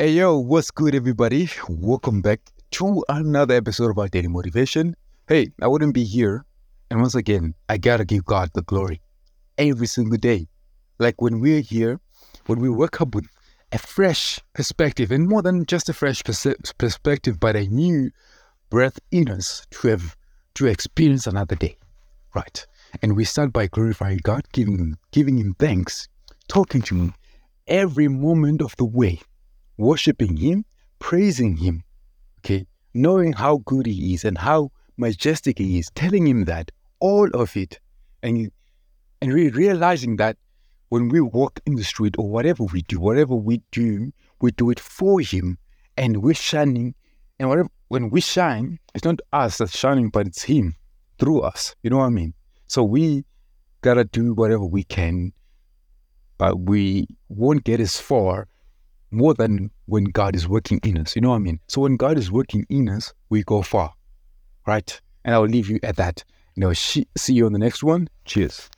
Hey yo, what's good, everybody? Welcome back to another episode of our daily motivation. Hey, I wouldn't be here. And once again, I gotta give God the glory every single day. Like when we're here, when we wake up with a fresh perspective, and more than just a fresh perse- perspective, but a new breath in us to have to experience another day. Right. And we start by glorifying God, giving giving him thanks, talking to him every moment of the way worshiping Him, praising Him, okay, knowing how good He is and how majestic He is, telling Him that, all of it, and and really realizing that when we walk in the street or whatever we do, whatever we do, we do it for Him, and we're shining, and whatever when we shine, it's not us that's shining, but it's Him through us. You know what I mean? So we gotta do whatever we can, but we won't get as far more than when God is working in us. You know what I mean? So when God is working in us, we go far, right? And I'll leave you at that. And I'll see you on the next one. Cheers.